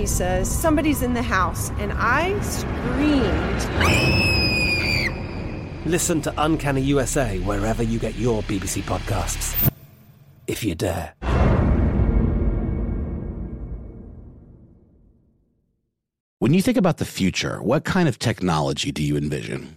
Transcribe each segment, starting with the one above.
He says, Somebody's in the house. And I screamed. Listen to Uncanny USA wherever you get your BBC podcasts. If you dare. When you think about the future, what kind of technology do you envision?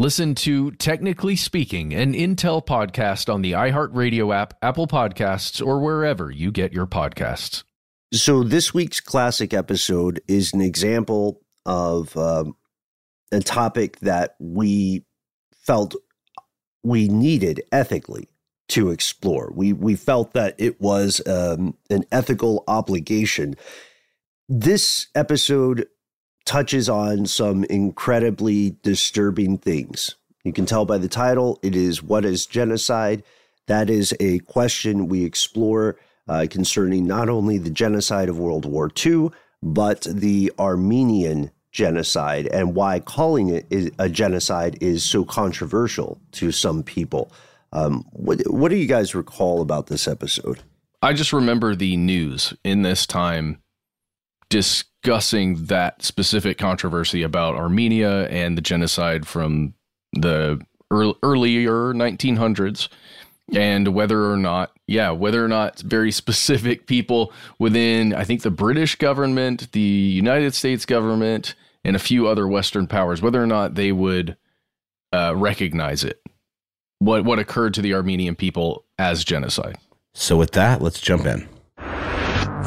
Listen to Technically Speaking, an Intel podcast on the iHeartRadio app, Apple Podcasts, or wherever you get your podcasts. So, this week's classic episode is an example of um, a topic that we felt we needed ethically to explore. We we felt that it was um, an ethical obligation. This episode touches on some incredibly disturbing things. You can tell by the title, it is What is Genocide? That is a question we explore uh, concerning not only the genocide of World War II, but the Armenian genocide and why calling it a genocide is so controversial to some people. Um, what, what do you guys recall about this episode? I just remember the news in this time discussing that specific controversy about Armenia and the genocide from the early, earlier 1900s and whether or not yeah whether or not very specific people within i think the british government the united states government and a few other western powers whether or not they would uh, recognize it what what occurred to the armenian people as genocide So, with that, let's jump in.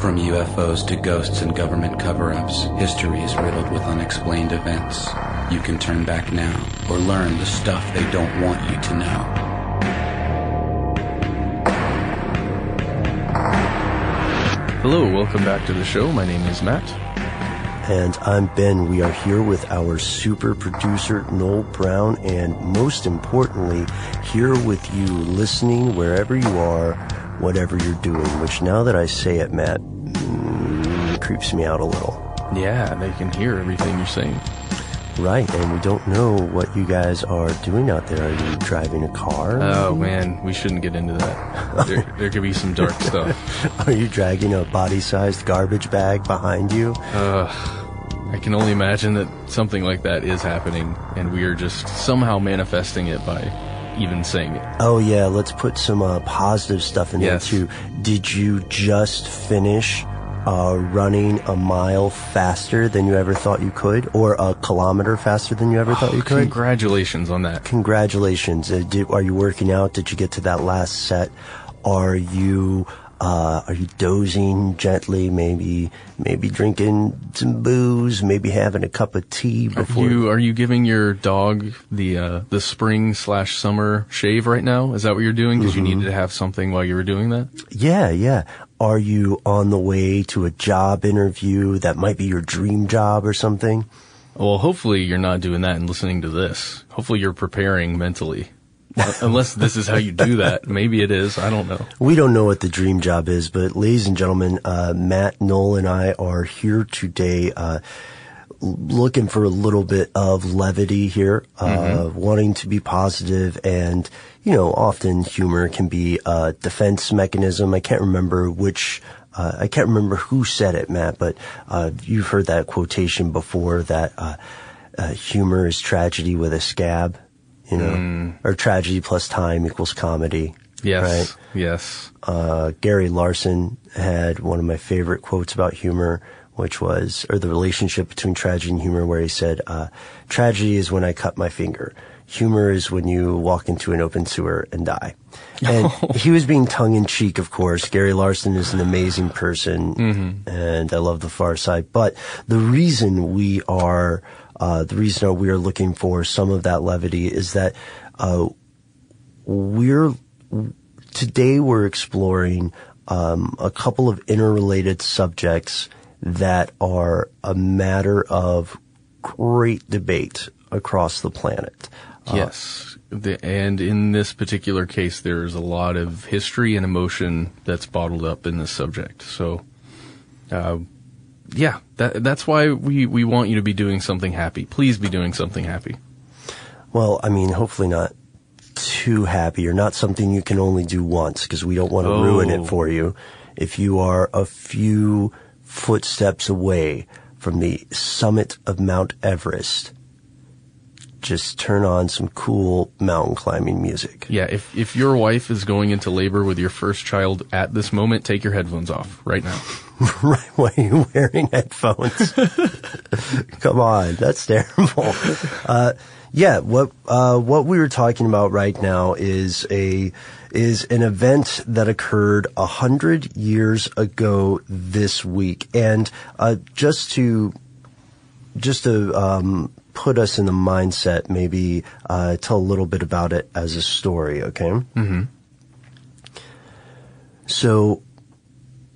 From UFOs to ghosts and government cover ups, history is riddled with unexplained events. You can turn back now or learn the stuff they don't want you to know. hello welcome back to the show my name is matt And I'm Ben. We are here with our super producer, Noel Brown, and most importantly, here with you listening wherever you are, whatever you're doing, which now that I say it, Matt, mm, creeps me out a little. yeah they can hear everything you're saying Right, and we don't know what you guys are doing out there. Are you driving a car? oh man we shouldn't get into that there, there could be some dark stuff Are you dragging a body-sized garbage bag behind you? Uh, I can only imagine that something like that is happening, and we are just somehow manifesting it by even saying it. Oh yeah, let's put some uh, positive stuff in Yes. there too. Did you just finish uh, running a mile faster than you ever thought you could, or a kilometer faster than you ever thought you could? Congratulations on that. Congratulations! Uh, did, are you working out? Did you get to that last set? Are you Uh, are you dozing gently? Maybe, maybe drinking some booze. Maybe having a cup of tea before. Are you are you giving your dog the uh, the spring slash summer shave right now? Is that what you're doing? Because you needed to have something while you were doing that. Yeah, yeah. Are you on the way to a job interview that might be your dream job or something? Well, hopefully you're not doing that and listening to this. Hopefully you're preparing mentally. Unless this is how you do that. Maybe it is. I don't know. We don't know what the dream job is, but ladies and gentlemen, uh, Matt, Noel, and I are here today, uh, looking for a little bit of levity here, uh, wanting to be positive and, you know, often humor can be a defense mechanism. I can't remember which, uh, I can't remember who said it, Matt, but, uh, you've heard that quotation before that, uh, uh, humor is tragedy with a scab, you know, or tragedy plus time equals comedy. Yes. Right? Yes. uh, Gary Larson had one of my favorite quotes about humor, which was, or the relationship between tragedy and humor, where he said, uh, tragedy is when I cut my finger. Humor is when you walk into an open sewer and die. And he was being tongue in cheek, of course. Gary Larson is an amazing person and I love the far side. But the reason we are, uh, the reason we are looking for some of that levity is that, uh, we're today we're exploring um, a couple of interrelated subjects that are a matter of great debate across the planet. Yes. The, and in this particular case, there's a lot of history and emotion that's bottled up in this subject. So, uh, yeah, that, that's why we, we want you to be doing something happy. Please be doing something happy. Well, I mean, hopefully not too happy or not something you can only do once because we don't want to oh. ruin Oh. it for you. If you are a few footsteps away from the summit of Mount Everest, just turn on some cool mountain climbing music. Yeah, if, if your wife is going into labor with your first child at this moment, take your headphones off right now. right why are you wearing headphones. Come on that's terrible. Uh, yeah what uh, what we were talking about right now is a is an event that occurred a hundred years ago this week. And uh, just to just to um, put us in the mindset maybe uh, tell a little bit about it as a story okay? Mm-hmm. so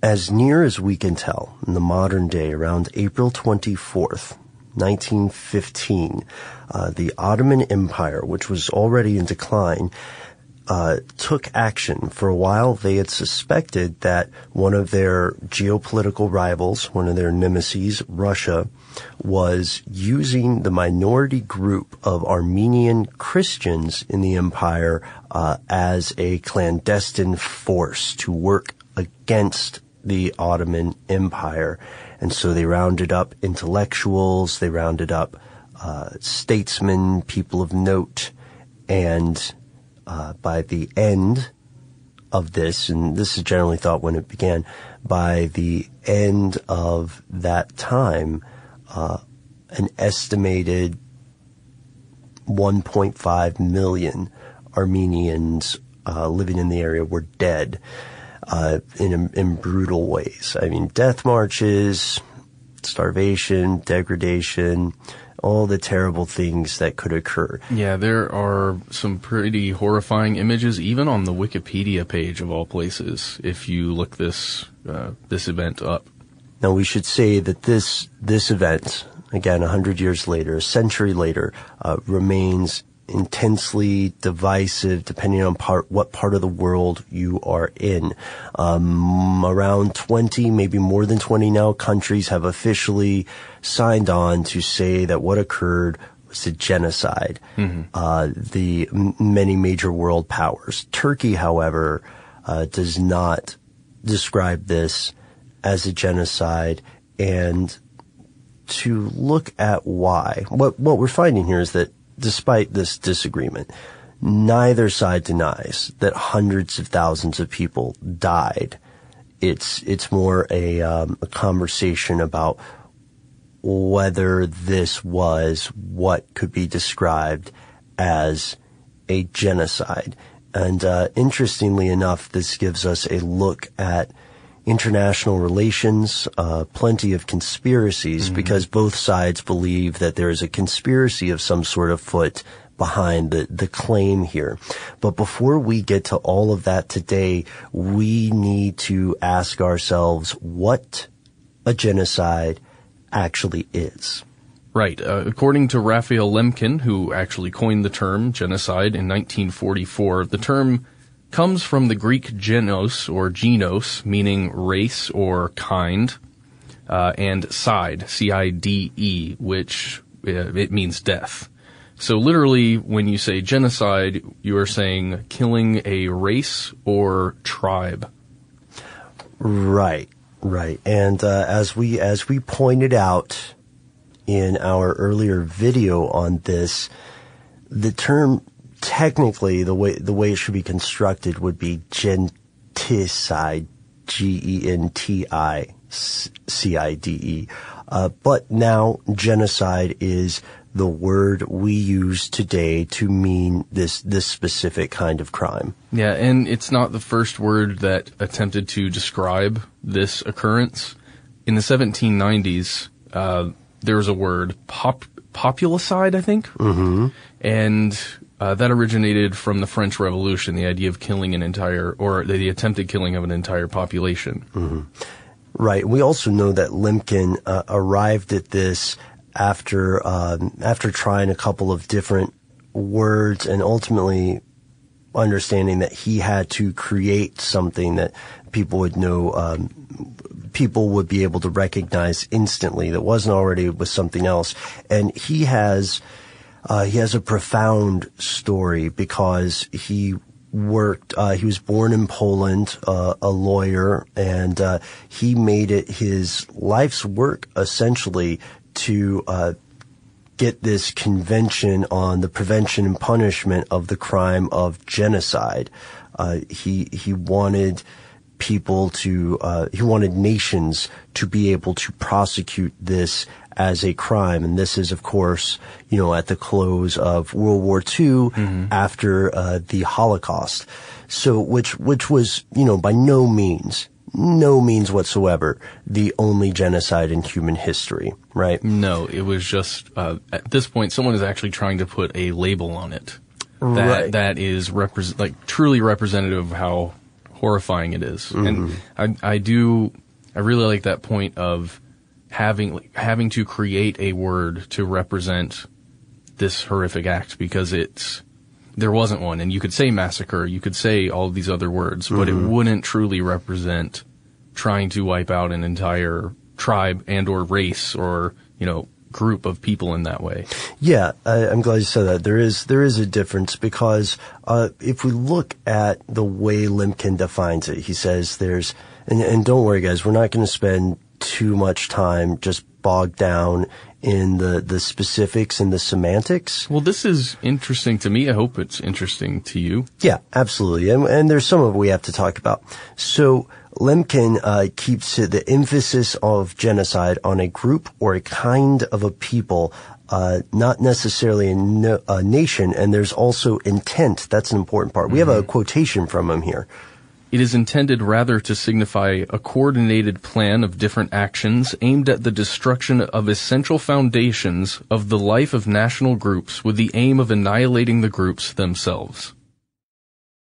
as near as we can tell, in the modern day, around April 24th, 1915, uh, the Ottoman Empire, which was already in decline, uh, took action. For a while, they had suspected that one of their geopolitical rivals, one of their nemesis, Russia, was using the minority group of Armenian Christians in the empire uh, as a clandestine force to work against the Ottoman Empire. And so they rounded up intellectuals, they rounded up uh, statesmen, people of note, and uh, by the end of this, and this is generally thought when it began, by the end of that time, uh, an estimated 1.5 million Armenians uh, living in the area were dead uh, in in brutal ways. I mean, death marches, starvation, degradation, all the terrible things that could occur. Yeah, there are some pretty horrifying images, even on the Wikipedia page of all places. If you look this uh, this event up, Now we should say that this this event, again, a hundred years later, a century later, uh, remains intensely divisive depending on part what part of the world you are in. Um, around 20, maybe more than 20 now, countries have officially signed on to say that what occurred was a genocide. Uh, the m- many major world powers. Turkey, however, uh, does not describe this as a genocide and to look at why. What what we're finding here is that despite this disagreement, neither side denies that hundreds of thousands of people died. It's it's more a um, a conversation about whether this was what could be described as a genocide. And uh, interestingly enough, this gives us a look at international relations, uh, plenty of conspiracies because both sides believe that there is a conspiracy of some sort of foot behind the, the claim here. But before we get to all of that today, we need to ask ourselves what a genocide actually is. Right. Uh, according to Raphael Lemkin, who actually coined the term genocide in 1944, the term comes from the Greek genos or genos, meaning race or kind, uh, and side, C-I-D-E, which uh, it means death. So literally, when you say genocide, you are saying killing a race or tribe. Right, right. And uh, as we as we pointed out in our earlier video on this, the term technically the way the way it should be constructed would be genticide, G E N T I C I D E. Uh, but now genocide is the word we use today to mean this this specific kind of crime. Yeah, and it's not the first word that attempted to describe this occurrence. In the 1790s, uh, there was a word, pop, populicide, I think. Mm-hmm. And uh, that originated from the French Revolution, the idea of killing an entire, or the, attempted killing of an entire population. Right. We also know that Lemkin uh, arrived at this after um, after trying a couple of different words and ultimately understanding that he had to create something that people would know um, people would be able to recognize instantly that wasn't already with something else and he has uh, he has a profound story because he worked. Uh, he was born in Poland, uh, a lawyer, and uh, he made it his life's work essentially to uh, get this convention on the prevention and punishment of the crime of genocide. Uh, he he wanted people to uh, he wanted nations to be able to prosecute this as a crime, and this is, of course, you know, at the close of World War II after uh, the Holocaust. So, which which was, you know, by no means, no means whatsoever, the only genocide in human history, right? No, it was just uh, at this point, someone is actually trying to put a label on it that Right. that is repres like truly representative of how horrifying it is. And I I do I really like that point of having having to create a word to represent this horrific act because it's there wasn't one. And you could say massacre you could say all of these other words but it wouldn't truly represent trying to wipe out an entire tribe and or race or you know group of people in that way. Yeah, I, I'm glad you said that. There is there is a difference because uh, if we look at the way Lemkin defines it, he says there's and, and don't worry, guys, we're not going to spend too much time just bogged down in the the specifics and the semantics. well this is interesting to me i hope it's interesting to you Yeah, absolutely. And, and there's some of we have to talk about. So Lemkin uh, keeps the emphasis of genocide on a group or a kind of a people, uh, not necessarily a, no, a nation. And there's also intent. That's an important part. We have a quotation from him here. It is intended rather to signify a coordinated plan of different actions aimed at the destruction of essential foundations of the life of national groups with the aim of annihilating the groups themselves.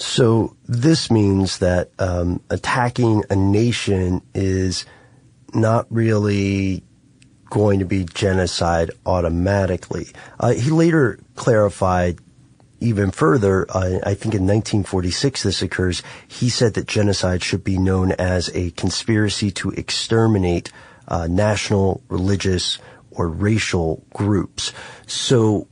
So this means that um, attacking a nation is not really going to be genocide automatically. Uh, he later clarified even further, uh, I think in 1946 this occurs, he said that genocide should be known as a conspiracy to exterminate uh, national, religious, or racial groups. So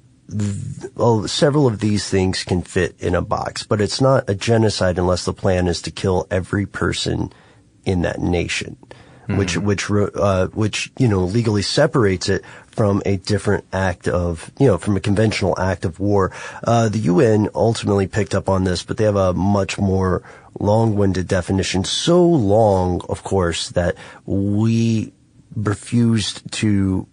well, several of these things can fit in a box, but it's not a genocide unless the plan is to kill every person in that nation, mm-hmm. which which uh, which you know legally separates it from a different act of you know from a conventional act of war. Uh, the UN ultimately picked up on this, but they have a much more long-winded definition, so long, of course, that we refused to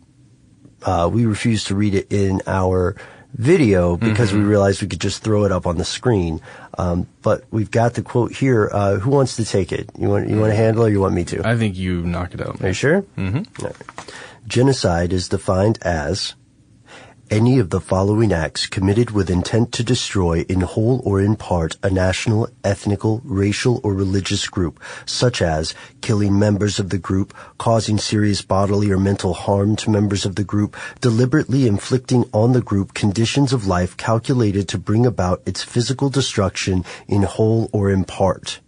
uh, we refused to read it in our video because mm-hmm. we realized we could just throw it up on the screen. Um, but we've got the quote here. Uh, who wants to take it? You want you want to handle it or you want me to? I think you knock it out. Are you sure? Mm-hmm. Right. Genocide is defined as any of the following acts committed with intent to destroy in whole or in part a national, ethnical, racial, or religious group, such as killing members of the group, causing serious bodily or mental harm to members of the group, deliberately inflicting on the group conditions of life calculated to bring about its physical destruction in whole or in part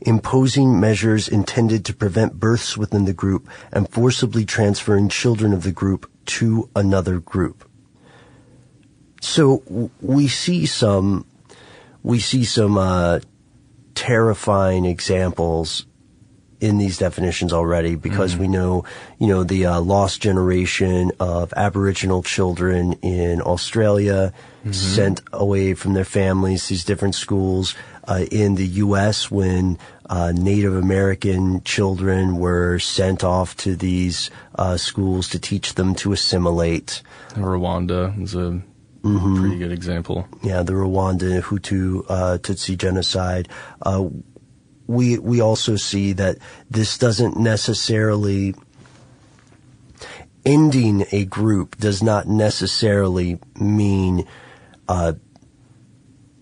imposing measures intended to prevent births within the group and forcibly transferring children of the group to another group. So we see some, we see some, uh, terrifying examples in these definitions already because mm we know, you know, the uh, lost generation of Aboriginal children in Australia mm-hmm. sent away from their families, these different schools. Uh, in the U.S., when uh, Native American children were sent off to these uh, schools to teach them to assimilate. Rwanda is a Mm-hmm. Pretty good example. Yeah, the Rwanda Hutu uh, Tutsi genocide. Uh, we we also see that this doesn't necessarily ending a group does not necessarily mean uh,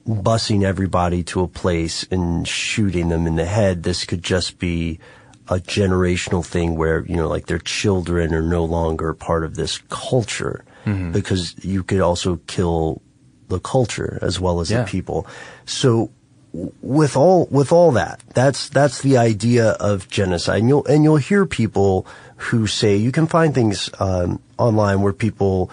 busing everybody to a place and shooting them in the head. This could just be a generational thing where you know, like their children are no longer part of this culture mm-hmm. because you could also kill the culture as well as yeah. the people. So with all with all that, that's that's the idea of genocide. And you'll and you'll hear people who say you can find things um, online where people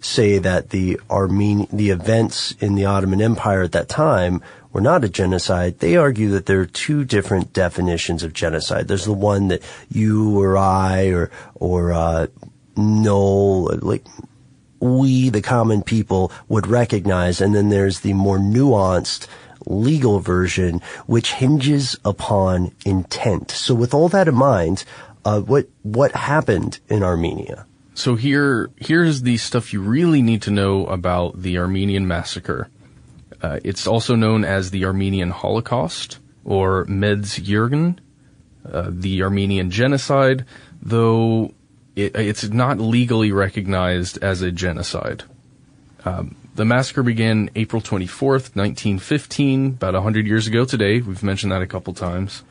say that the Armenian the events in the Ottoman Empire at that time were not a genocide. They argue that there are two different definitions of genocide. There's the one that you or I or or uh, Noel like we, the common people, would recognize. And then there's the more nuanced, legal version, which hinges upon intent. So with all that in mind, uh, what what happened in Armenia? So here, here's the stuff you really need to know about the Armenian massacre. Uh, it's also known as the Armenian Holocaust or Medzhirgan, uh, the Armenian genocide, though it, it's not legally recognized as a genocide. Um, the massacre began April 24th, 1915, about 100 years ago today. We've mentioned that a couple times.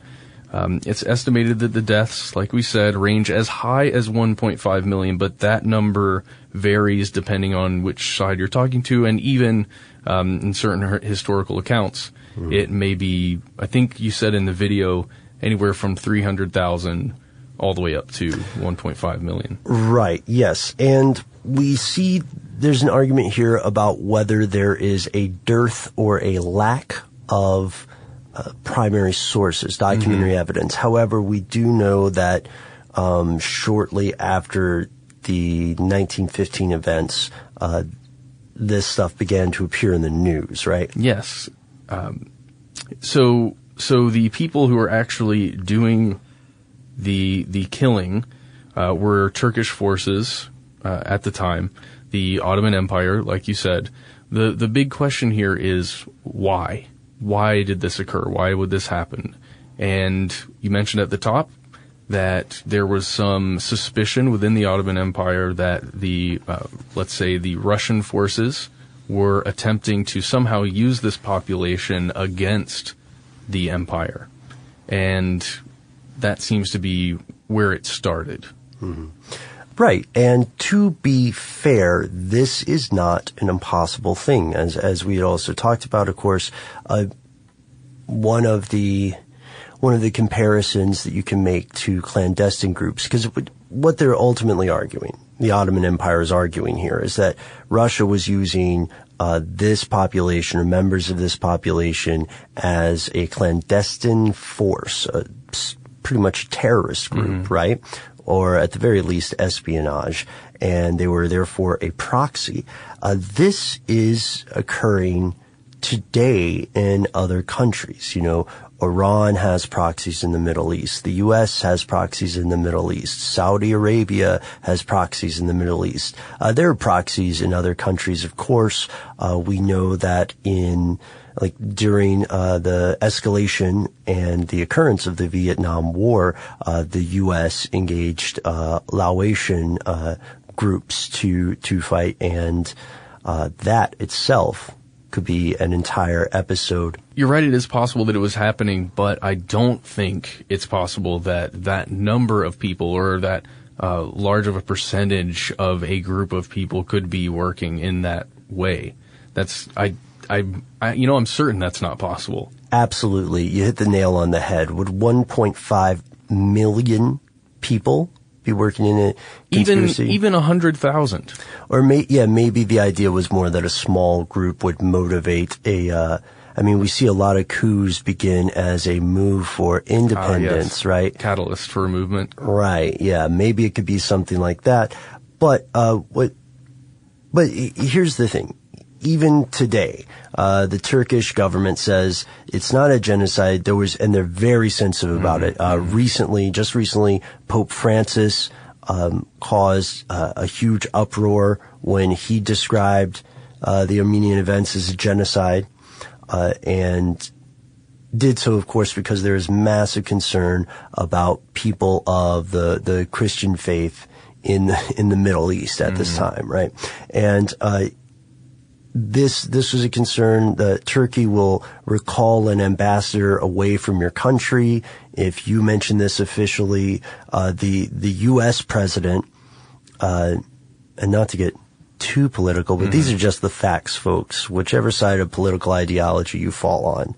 Um, it's estimated that the deaths, like we said, range as high as 1.5 million, but that number varies depending on which side you're talking to, and even um, in certain historical accounts, mm. it may be. I think you said in the video anywhere from 300,000 all the way up to 1.5 million. Right. Yes, and we see there's an argument here about whether there is a dearth or a lack of uh, primary sources, documentary mm-hmm. evidence. However, we do know that um, shortly after the 1915 events, uh, this stuff began to appear in the news, right? Yes. Um, so, so the people who are actually doing the the killing uh, were Turkish forces uh, at the time, the Ottoman Empire, like you said. the The big question here is why why did this occur? Why would this happen? And you mentioned at the top that there was some suspicion within the Ottoman Empire that the, uh, let's say, the Russian forces were attempting to somehow use this population against the empire. And that seems to be where it started. Mm-hmm. Right. And to be fair, this is not an impossible thing. As, as we also talked about, of course, uh, one of the, one of the comparisons that you can make to clandestine groups, because what they're ultimately arguing, the Ottoman Empire is arguing here, is that Russia was using uh, this population or members of this population as a clandestine force, a, pretty much a terrorist group, mm-hmm. right? or at the very least espionage, and they were therefore a proxy. Uh, this is occurring today in other countries. You know, Iran has proxies in the Middle East. The U.S. has proxies in the Middle East. Saudi Arabia has proxies in the Middle East. Uh, there are proxies in other countries, of course. Uh, we know that in like during uh, the escalation and the occurrence of the Vietnam War, uh, the U.S. engaged uh, Laotian uh, groups to to fight, and uh, that itself could be an entire episode. You're right. It is possible that it was happening, but I don't think it's possible that that number of people or that uh, large of a percentage of a group of people could be working in that way. That's I I, I, you know, I'm certain that's not possible. Absolutely. You hit the nail on the head. Would 1.5 million people be working in a conspiracy? Even, even 100,000. Or may, yeah, maybe the idea was more that a small group would motivate a, uh, I mean, we see a lot of coups begin as a move for independence, uh, yes. right? Catalyst for a movement. Right. Yeah. Maybe it could be something like that. But, uh, what, but here's the thing even today, uh, the Turkish government says it's not a genocide. There was, and they're very sensitive about mm-hmm. it. Uh, recently, just recently, Pope Francis um, caused uh, a huge uproar when he described uh, the Armenian events as a genocide, uh, and did so, of course, because there is massive concern about people of the the Christian faith in the, in the Middle East at mm-hmm. this time, right? And uh, this this was a concern that Turkey will recall an ambassador away from your country. If you mention this officially, uh, the the U.S. president, uh, and not to get too political, but mm-hmm. these are just the facts, folks. Whichever side of political ideology you fall on,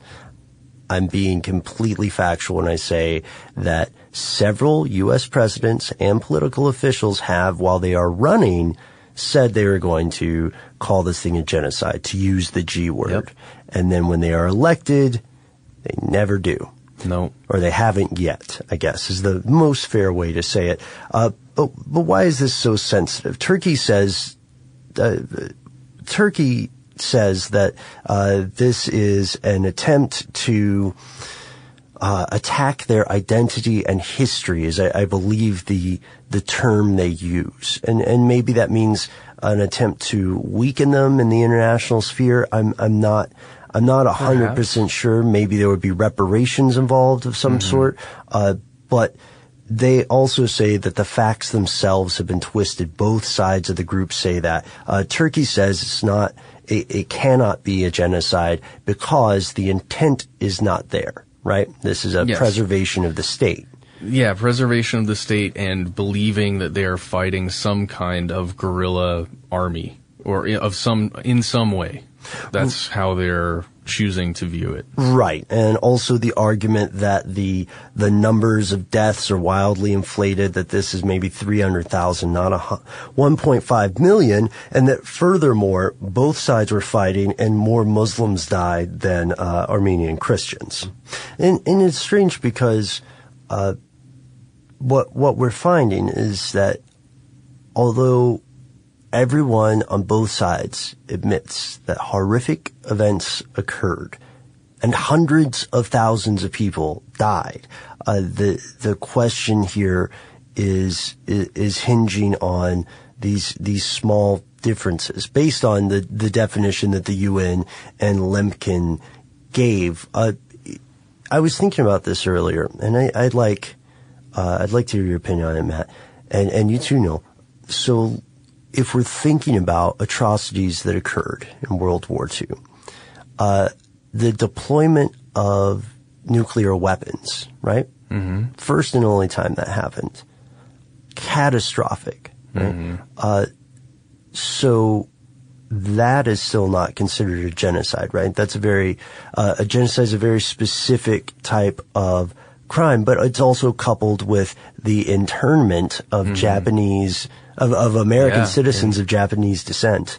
I'm being completely factual when I say that several U.S. presidents and political officials have, while they are running said they were going to call this thing a genocide, to use the G word. Yep. And then when they are elected, they never do. No. Or they haven't yet, I guess, is the most fair way to say it. Uh, but, but why is this so sensitive? Turkey says, uh, Turkey says that uh, this is an attempt to uh, attack their identity and history, is I, I, believe the the term they use, and and maybe that means an attempt to weaken them in the international sphere. I'm I'm not. I'm not hundred percent sure. Maybe there would be reparations involved of some mm-hmm. sort, uh, but they also say that the facts themselves have been twisted. Both sides of the group say that. Uh, Turkey says it's not, it, it, cannot be a genocide because the intent is not there, right? This is a yes. preservation of the state. Yeah, preservation of the state and believing that they are fighting some kind of guerrilla army or of some, in some way. That's how they're choosing to view it. Right. And also the argument that the the numbers of deaths are wildly inflated, that this is maybe 300,000, not a 1.5 million, and that furthermore, both sides were fighting and more Muslims died than uh, Armenian Christians. And, and it's strange because uh, what what we're finding is that although everyone on both sides admits that horrific events occurred and hundreds of thousands of people died. Uh, the the question here is, is, hinging on these these small differences based on the the definition that the UN and Lemkin gave. Uh, I was thinking about this earlier, and I, would like uh, I'd like to hear your opinion on it, Matt, and and you too Noel. So if we're thinking about atrocities that occurred in World War II, uh, the deployment of nuclear weapons, right? Mm-hmm. First and only time that happened. Catastrophic. Right? Mm-hmm. Uh, so that is still not considered a genocide, right? That's a very, uh, a genocide is a very specific type of crime, but it's also coupled with the internment of mm-hmm. Japanese of, of American yeah, citizens yeah. of Japanese descent.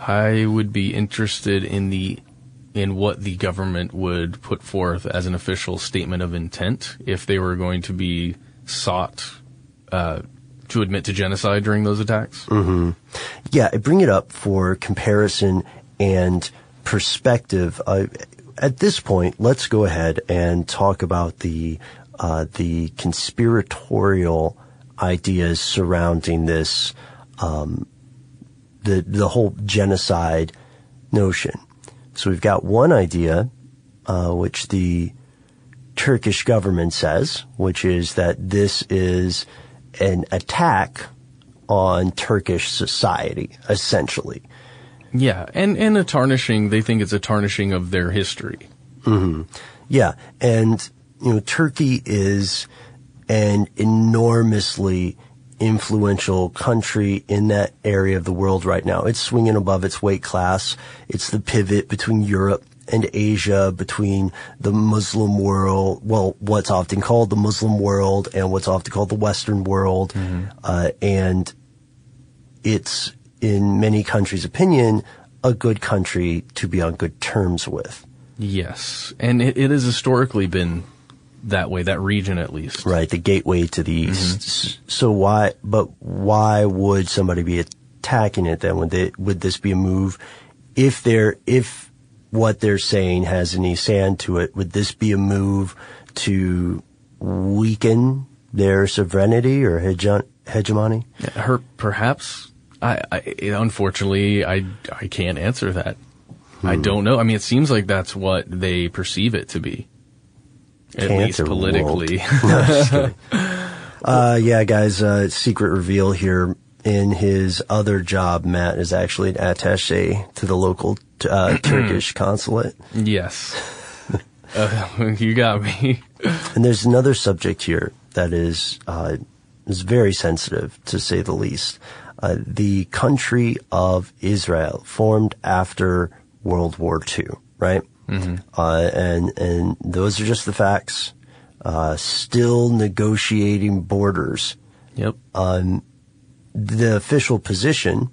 I would be interested in the in what the government would put forth as an official statement of intent if they were going to be sought uh, to admit to genocide during those attacks. Mm-hmm. Yeah, I bring it up for comparison and perspective. Uh, at this point, let's go ahead and talk about the uh, the conspiratorial ideas surrounding this, um, the the whole genocide notion. So we've got one idea, uh, which the Turkish government says, which is that this is an attack on Turkish society, essentially. Yeah, and and a tarnishing. They think it's a tarnishing of their history. Mm-hmm. Yeah, and you know, Turkey is an enormously influential country in that area of the world right now. It's swinging above its weight class. It's the pivot between Europe and Asia, between the Muslim world, well, what's often called the Muslim world and what's often called the Western world. Mm-hmm. Uh, and it's, in many countries' opinion, a good country to be on good terms with. Yes. And it, it has historically been that way, that region at least. Right, the gateway to the east. Mm-hmm. So why, but why would somebody be attacking it then? Would they, would this be a move if they're, if what they're saying has any sand to it, would this be a move to weaken their sovereignty or hegemony? Her, perhaps. I, I, unfortunately, I, I can't answer that. Hmm. I don't know. I mean, it seems like that's what they perceive it to be. At least politically. no, uh, yeah, guys, uh, secret reveal here. In his other job, Matt is actually an attache to the local uh, Turkish consulate. Yes. Uh, you got me. and there's another subject here that is uh, is very sensitive, to say the least. Uh, the country of Israel, formed after World War II, right? Mm-hmm. Uh, and and those are just the facts. Uh, still negotiating borders. Yep. Um, the official position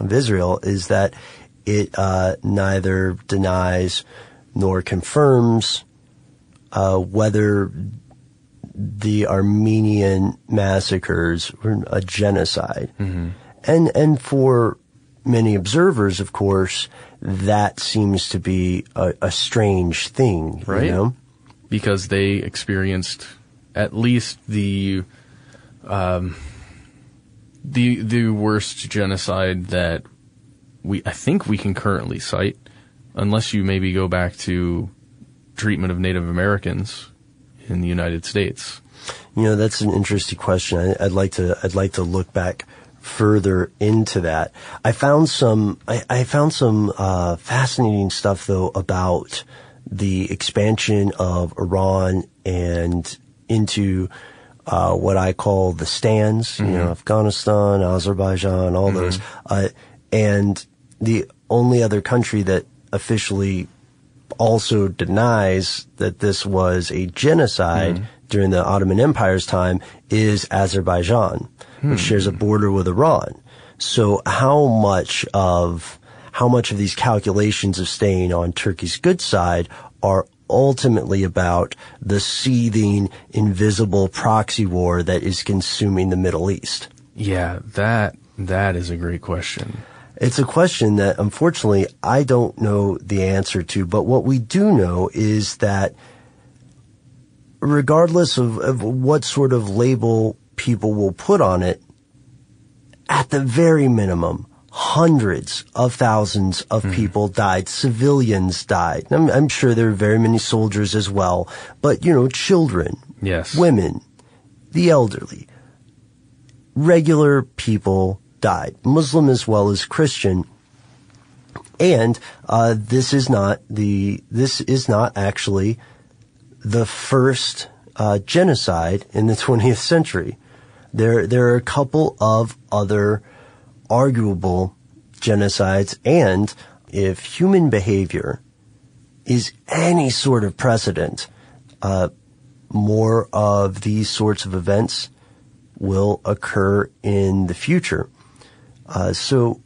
of Israel is that it uh, neither denies nor confirms uh, whether the Armenian massacres were a genocide. Mm-hmm. And and for many observers, of course, that seems to be a, a strange thing, right? You know? Because they experienced at least the um, the the worst genocide that we I think we can currently cite, unless you maybe go back to treatment of Native Americans in the United States. You know, that's an interesting question. I, would like to I'd like to look back further into that. I found some, I, I found some, uh, fascinating stuff though about the expansion of Iran and into, uh, what I call the stands, mm-hmm. you know, mm-hmm. Afghanistan, Azerbaijan, all mm-hmm. those, uh, and the only other country that officially also denies that this was a genocide mm-hmm. during the Ottoman Empire's time is Azerbaijan hmm. which shares a border with Iran. So how much of how much of these calculations of staying on Turkey's good side are ultimately about the seething, invisible proxy war that is consuming the Middle East? Yeah, that that is a great question. It's a question that unfortunately I don't know the answer to, but what we do know is that regardless of, of what sort of label people will put on it, at the very minimum, hundreds of thousands of mm. people died. Civilians died. I'm, I'm, sure there are very many soldiers as well, but you know, children, yes, women, the elderly, regular people died, Muslim as well as Christian. And uh, this is not the this is not actually the first uh, genocide in the 20th century. There, there are a couple of other arguable genocides, and if human behavior is any sort of precedent, uh, more of these sorts of events will occur in the future. Uh, so,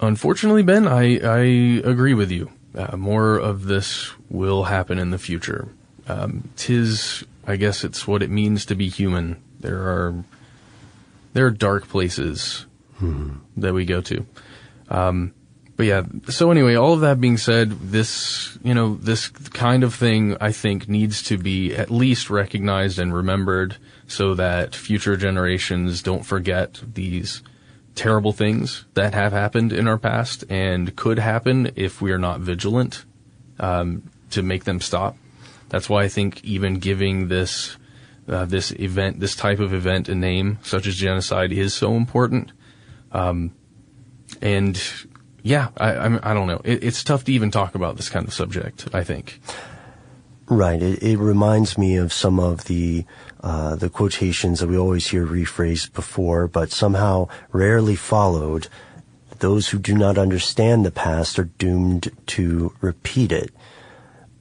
unfortunately, Ben, I I agree with you. Uh, more of this will happen in the future. Um, tis, I guess, it's what it means to be human. There are there are dark places Hmm. that we go to. Um, but yeah, so anyway, all of that being said, this, you know, this kind of thing I think needs to be at least recognized and remembered so that future generations don't forget these terrible things that have happened in our past and could happen if we are not vigilant um, to make them stop. That's why I think even giving this uh, this event, this type of event, a name such as genocide is so important. Um, and yeah, I, I'm, I don't know. It, it's tough to even talk about this kind of subject. I think. Right. It, it reminds me of some of the uh, the quotations that we always hear rephrased before, but somehow rarely followed. Those who do not understand the past are doomed to repeat it.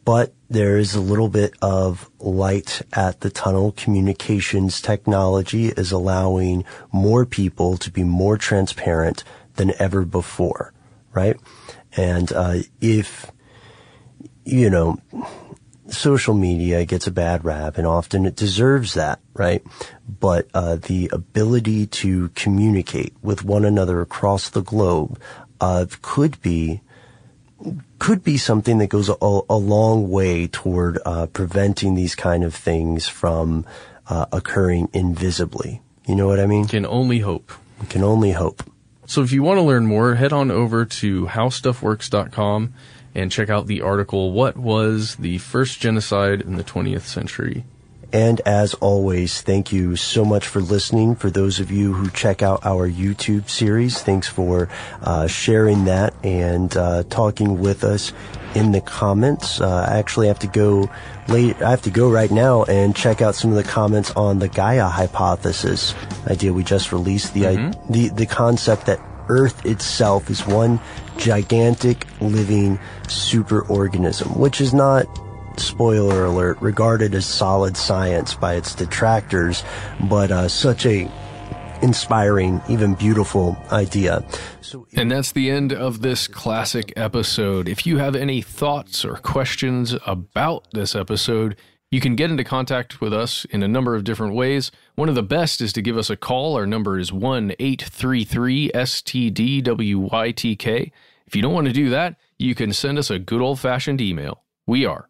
But there is a little bit of light at the tunnel. Communications technology is allowing more people to be more transparent than ever before, right? And uh, if you know social media gets a bad rap and often it deserves that, right? But, uh, the ability to communicate with one another across the globe, uh, could be, could be something that goes a, a long way toward, uh, preventing these kind of things from, uh, occurring invisibly. You know what I mean? Can only hope. Can only hope. So if you want to learn more, head on over to howstuffworks.com and check out the article, What Was the First Genocide in the 20th Century? And as always, thank you so much for listening. For those of you who check out our YouTube series, thanks for uh, sharing that and uh, talking with us in the comments. Uh, I actually have to go late. I have to go right now and check out some of the comments on the Gaia hypothesis idea we just released. The Mm-hmm. the the concept that Earth itself is one gigantic living superorganism, which is not spoiler alert, regarded as solid science by its detractors, but uh, such a inspiring, even beautiful idea. So, And that's the end of this classic episode. If you have any thoughts or questions about this episode, you can get into contact with us in a number of different ways. One of the best is to give us a call. Our number is 1 833 STDWYTK. If you don't want to do that, you can send us a good old fashioned email. We are